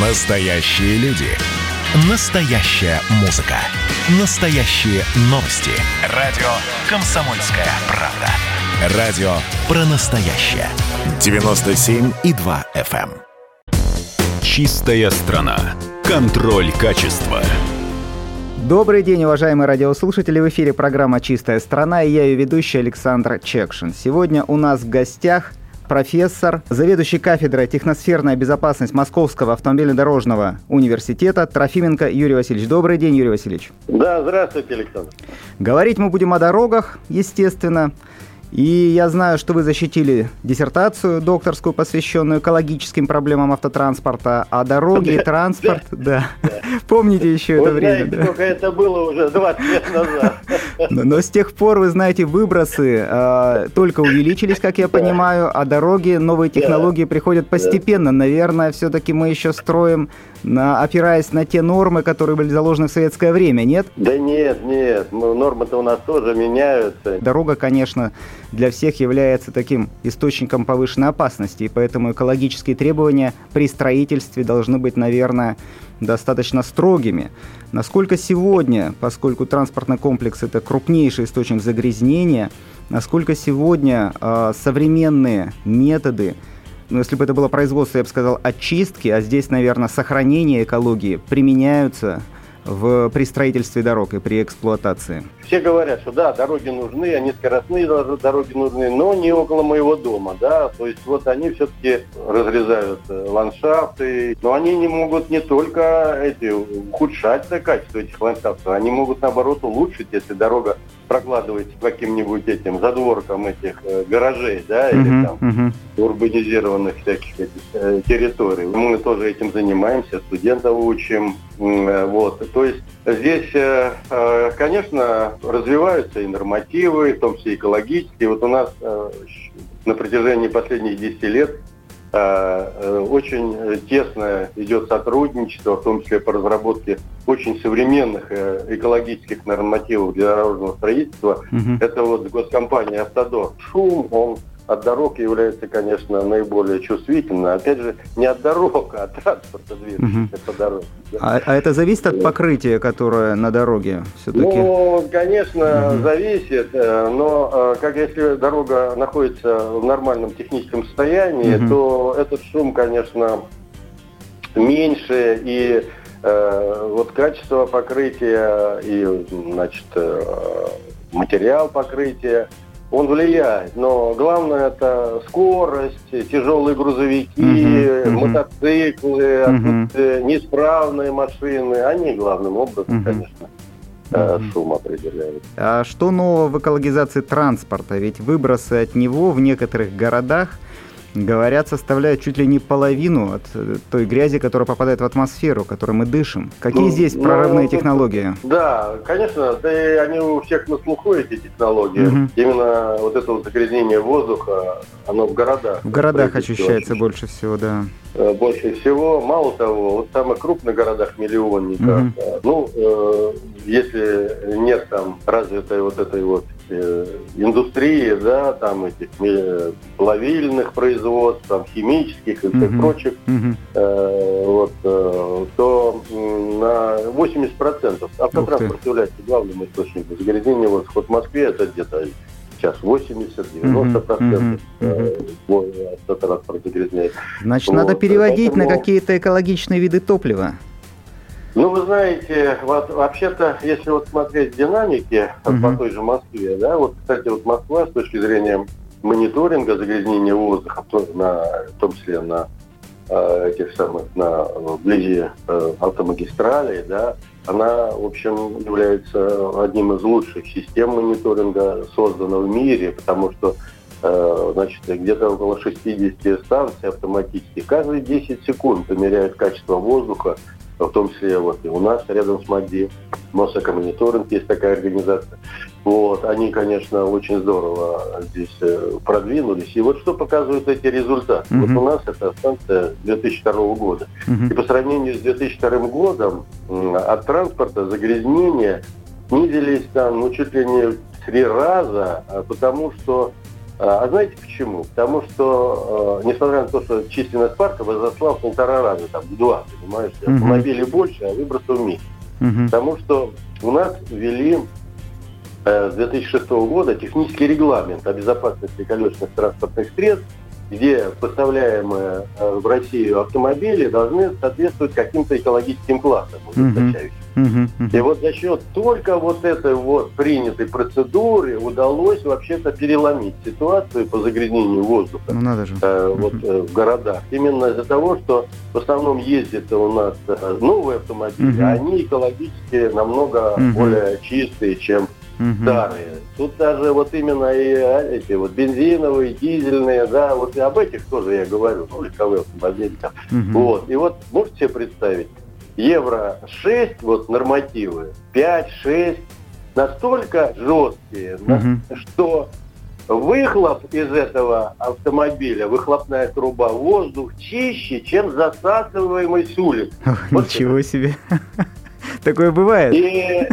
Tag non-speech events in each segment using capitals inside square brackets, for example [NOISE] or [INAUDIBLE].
Настоящие люди. Настоящая музыка. Настоящие новости. Радио «Комсомольская правда». Радио про настоящее. 97,2 FM. эм. Чистая страна. Контроль качества. Добрый день, уважаемые радиослушатели. В эфире программа «Чистая страна» и я ее ведущий Александр Чекшин. Сегодня у нас в гостях профессор, заведующий кафедрой техносферная безопасность Московского автомобильно-дорожного университета Трофименко Юрий Васильевич. Добрый день, Юрий Васильевич. Да, здравствуйте, Александр. Говорить мы будем о дорогах, естественно. И я знаю, что вы защитили диссертацию докторскую, посвященную экологическим проблемам автотранспорта, а дороги и транспорт, да. [LAUGHS] Помните еще это время, сколько это было уже 20 лет назад. [LAUGHS] Но, с тех пор, вы знаете, выбросы э, только увеличились, как я понимаю, а дороги, новые технологии приходят постепенно. Наверное, все-таки мы еще строим, на, опираясь на те нормы, которые были заложены в советское время, нет? Да нет, нет, ну, нормы-то у нас тоже меняются. Дорога, конечно, для всех является таким источником повышенной опасности, и поэтому экологические требования при строительстве должны быть, наверное, достаточно строгими. Насколько сегодня, поскольку транспортный комплекс это крупнейший источник загрязнения, насколько сегодня э, современные методы, ну, если бы это было производство, я бы сказал, очистки, а здесь, наверное, сохранение экологии, применяются в, при строительстве дорог и при эксплуатации? Все говорят, что да, дороги нужны, они скоростные дор- дороги нужны, но не около моего дома, да. То есть вот они все-таки разрезают э, ландшафты, но они не могут не только эти ухудшать качество этих ландшафтов, они могут наоборот улучшить, если дорога прокладывается по каким-нибудь этим задворкам этих э, гаражей, да, или Мгм, там мгм. урбанизированных всяких этих, э, территорий. Мы тоже этим занимаемся, студентов учим. Э, Вот. То есть здесь, э, э, конечно, развиваются и нормативы, в том числе экологические. Вот у нас э, на протяжении последних 10 лет очень тесно идет сотрудничество, в том числе по разработке очень современных э, экологических нормативов для дорожного строительства. Мгм. Это вот госкомпания «Автодор». Шум, он от дорог является, конечно, наиболее чувствительным. Опять же, не от дорог, а от транспорта, движущегося по дороге. да. А, а это зависит от покрытия, которое на дороге все-таки? Ну, конечно, Мгм. зависит, э, но э, как если дорога находится в нормальном техническом состоянии, Мгм. то этот шум, конечно, меньше и э, вот качество покрытия и, значит, материал покрытия, он влияет. Но главное это скорость, тяжелые грузовики, мгм. мотоциклы, отсутствие неисправные машины, они главным образом, Мгм. конечно, э, шум определяют. А что нового в экологизации транспорта? Ведь выбросы от него в некоторых городах, говорят, составляют чуть ли не половину от э, той грязи, которая попадает в атмосферу, которой мы дышим. Какие Ну, здесь ну, прорывные тут- технологии? Да, конечно, да и они у всех на слуху, эти технологии. Мгм. Именно вот это вот загрязнение воздуха, оно в городах. В городах ощущается очень, больше всего, да. э, Больше всего. Мало того, вот в самых крупных городах миллионниках, Мгм. э, ну, э, если нет там развитой вот этой вот э, индустрии, да, там этих э, плавильных производств, там химических и всех прочих, э, вот, э, то на 80% автотранспорт является главным источником загрязнения воздуха. Вот в Москве это где-то сейчас 80-90% Мгм. э, во- автотранспорт загрязняет. Значит, Вот, надо переводить на поэтому- какие-то экологичные виды топлива. Ну, вы знаете, вот, вообще-то, если вот смотреть динамики Мгм. по той же Москве, да, вот, кстати, вот Москва с точки зрения мониторинга загрязнения воздуха, в том- на, в том числе на э, этих самых, на вблизи э, автомагистралей, да, она, в общем, является одним из лучших систем мониторинга, созданного в мире, потому что э, значит, где-то около 60 станций автоматически каждые 10 секунд померяют качество воздуха, в том числе вот и у нас рядом с МАДИ, Мосэкомониторинг есть такая организация. Вот, они, конечно, очень здорово здесь э, продвинулись. И вот что показывают эти результаты. Мгм. Вот у нас это станция 2002 года. Мгм. И по сравнению с 2002 годом от транспорта загрязнения снизились там, ну, чуть ли не в три раза, а потому что А, а знаете почему? Потому что, э, несмотря на то, что численность парка возросла в полтора раза, там, в два, понимаешь, Мгм. автомобилей больше, а выбросов меньше. Мгм. Потому что у нас ввели э, с 2006 года технический регламент о безопасности колесных транспортных средств, где поставляемые э, в Россию автомобили должны соответствовать каким-то экологическим классам. Мгм. И вот за счет только вот этой вот принятой процедуры удалось вообще-то переломить ситуацию по загрязнению воздуха Ну надо же. э, вот э, в городах. Именно из-за того, что в основном ездят у нас э, новые автомобили, а они экологически намного более чистые, чем Мгм. старые. Тут даже вот именно и а, эти вот бензиновые, дизельные, да, вот и об этих тоже я говорю, ну, легковые автомобили там. Мгм. Вот. И вот можете себе представить, евро 6, вот нормативы, 5-6, настолько жесткие, на- Мгм. что выхлоп из этого автомобиля, выхлопная труба, воздух чище, чем засасываемый с улиц. Ничего себе. [LAUGHS] Такое бывает. И,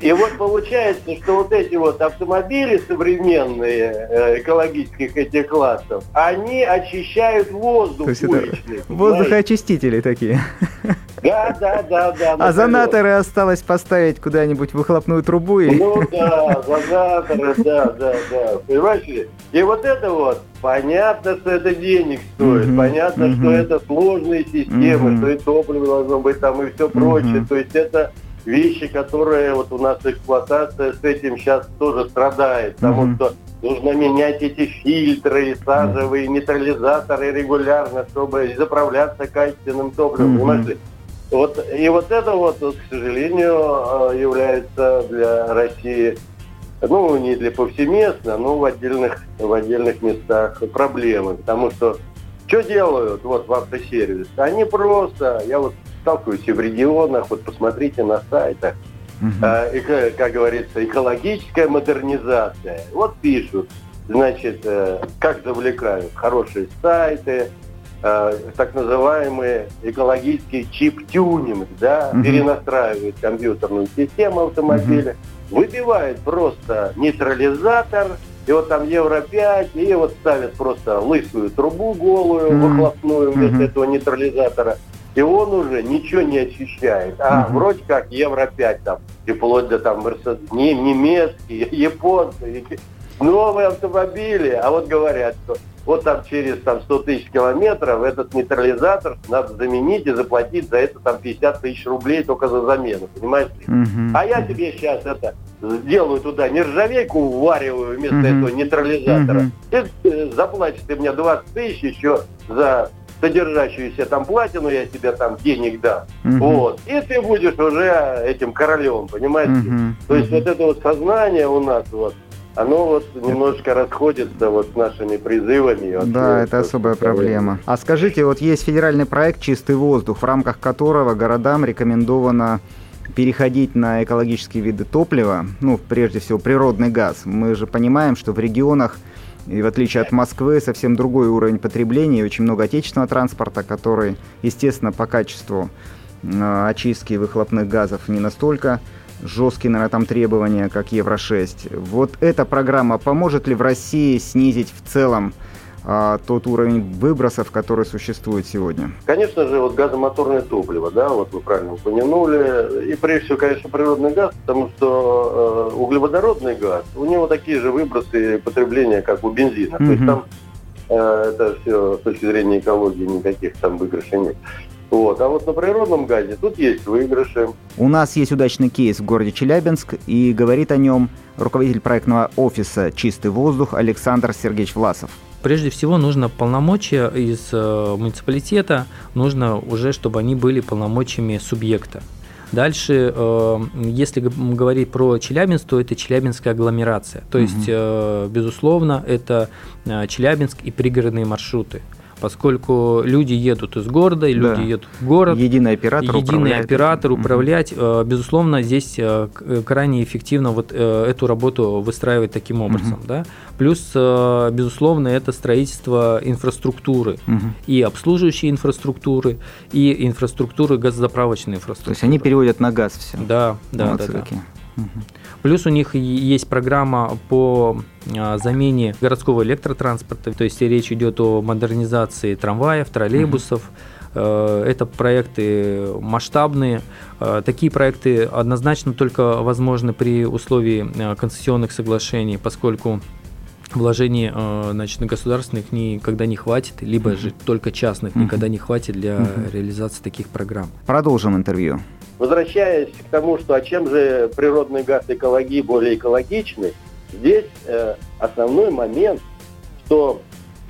и вот получается, что вот эти вот автомобили современные э, экологических этих классов, они очищают воздух То есть это уличный. понимаете? Воздухоочистители такие. Да, да, да, да. А занаторы осталось поставить куда-нибудь выхлопную трубу и... Ну да, занаторы, да, да, да. Понимаешь ли? И вот это вот, понятно, что это денег стоит, Мгм, понятно, мгм. что это сложные системы, Мгм. что и топливо должно быть там, и все Мгм. прочее. То есть это вещи, которые вот у нас эксплуатация с этим сейчас тоже страдает, потому Мгм. что нужно менять эти фильтры, сажевые, нейтрализаторы регулярно, чтобы заправляться качественным топливом. Ли? Вот, и вот это вот, вот, к сожалению, э, является для России, ну, не для повсеместно, но в отдельных, в отдельных местах проблемой. Потому что что делают вот в автосервис? Они просто, я вот сталкиваюсь и в регионах, вот посмотрите на сайтах, Мгм. э, как говорится, экологическая модернизация. Вот пишут, значит, э, как завлекают хорошие сайты, э, так называемый экологический чип-тюнинг, да, Мгм. перенастраивают компьютерную систему автомобиля, выбивают просто нейтрализатор, и вот там евро 5, и вот ставят просто лысую трубу голую, выхлопную вместо этого нейтрализатора, и он уже ничего не очищает. А Мгм. вроде как евро 5 там, и вплоть до там не, немецкие, [LAUGHS] японцы, новые автомобили, а вот говорят, что вот там через там, 100 тысяч километров этот нейтрализатор надо заменить и заплатить за это там 50 тысяч рублей только за замену, понимаешь? ли? Мгм. А я тебе сейчас это сделаю туда нержавейку, ввариваю вместо Мгм. этого нейтрализатора. Мгм. Ты э, заплатишь ты мне 20 тысяч еще за содержащуюся там платину, я тебе там денег дам. Мгм. Вот. И ты будешь уже этим королем, понимаешь? ли? Мгм. То есть вот это вот сознание у нас вот, оно вот немножко расходится вот с нашими призывами. вообще Да, это вот особая проблема. А скажите, вот есть федеральный проект «Чистый воздух», в рамках которого городам рекомендовано переходить на экологические виды топлива, ну, прежде всего, природный газ. Мы же понимаем, что в регионах, и в отличие от Москвы, совсем другой уровень потребления, очень много отечественного транспорта, который, естественно, по качеству э, очистки выхлопных газов не настолько жесткие, наверное, там требования, как Евро-6. Вот эта программа поможет ли в России снизить в целом а, тот уровень выбросов, который существует сегодня? Конечно же, вот газомоторное топливо, да, вот вы правильно упомянули. И прежде всего, конечно, природный газ, потому что э, углеводородный газ, у него такие же выбросы потребления, как у бензина. То есть там э, это все с точки зрения экологии никаких там выигрышей нет. Вот. А вот на природном газе тут есть выигрыши. У нас есть удачный кейс в городе Челябинск, и говорит о нем руководитель проектного офиса «Чистый воздух» Александр Сергеевич Власов. Прежде всего нужно полномочия из э, муниципалитета, нужно уже, чтобы они были полномочиями субъекта. Дальше, э, если говорить про Челябинск, то это Челябинская агломерация. То есть, Мгм. э, безусловно, это Челябинск и пригородные маршруты. Поскольку люди едут из города, и люди Да. едут в город, Единый оператор единый управляет оператор управлять. Э, Безусловно, здесь э, э, крайне эффективно вот эту работу выстраивать таким образом. Да? Плюс, безусловно, это строительство инфраструктуры Мгм. и обслуживающей инфраструктуры, и инфраструктуры газозаправочной То инфраструктуры. есть они переводят на газ все. Да, да, да, Молодцы да. какие. Плюс у них есть программа по а, замене городского электротранспорта, то есть речь идет о модернизации трамваев, троллейбусов. Э, это проекты масштабные. Э, такие проекты однозначно только возможны при условии э, концессионных соглашений, поскольку вложений значит, государственных никогда не хватит, либо же только частных никогда не хватит для реализации таких программ. Продолжим интервью. Возвращаясь к тому, что а чем же природный газ экологии более экологичный, здесь э, основной момент, что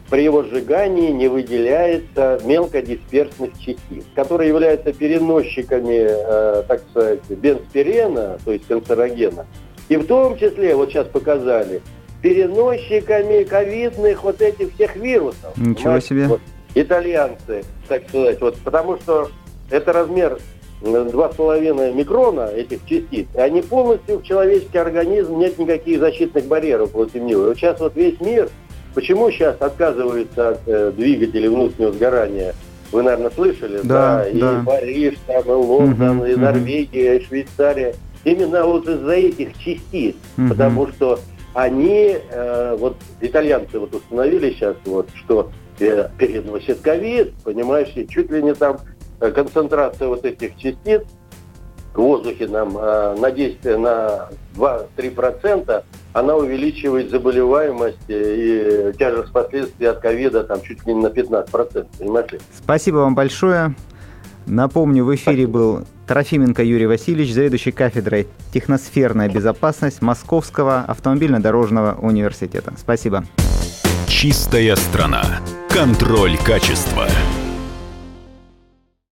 при его сжигании не выделяется мелкодисперсных частиц, которые являются переносчиками, э, так сказать, бенспирена, то есть канцерогена, и в том числе, вот сейчас показали, переносчиками ковидных вот этих всех вирусов. Ничего себе. Вот, итальянцы, так сказать, вот, потому что это размер 2,5 микрона этих частиц, и они полностью в человеческий организм, нет никаких защитных барьеров против него. И вот сейчас вот весь мир, почему сейчас отказываются от э, двигателей внутреннего сгорания? Вы, наверное, слышали, да, да, да. и Париж, там, и Лондон, угу, и Норвегия, и Швейцария. Именно вот из-за этих частиц, угу. потому что они, э, вот итальянцы вот установили сейчас, вот, что э, переносит ковид, понимаешь, чуть ли не там концентрация вот этих частиц в воздухе нам э, на 10, на 2-3%, она увеличивает заболеваемость и тяжесть последствий от ковида там чуть ли не на 15%, понимаете? Спасибо вам большое. Напомню, в эфире был Трофименко Юрий Васильевич, заведующий кафедрой «Техносферная безопасность» Московского автомобильно-дорожного университета. Спасибо. Чистая страна. Контроль качества.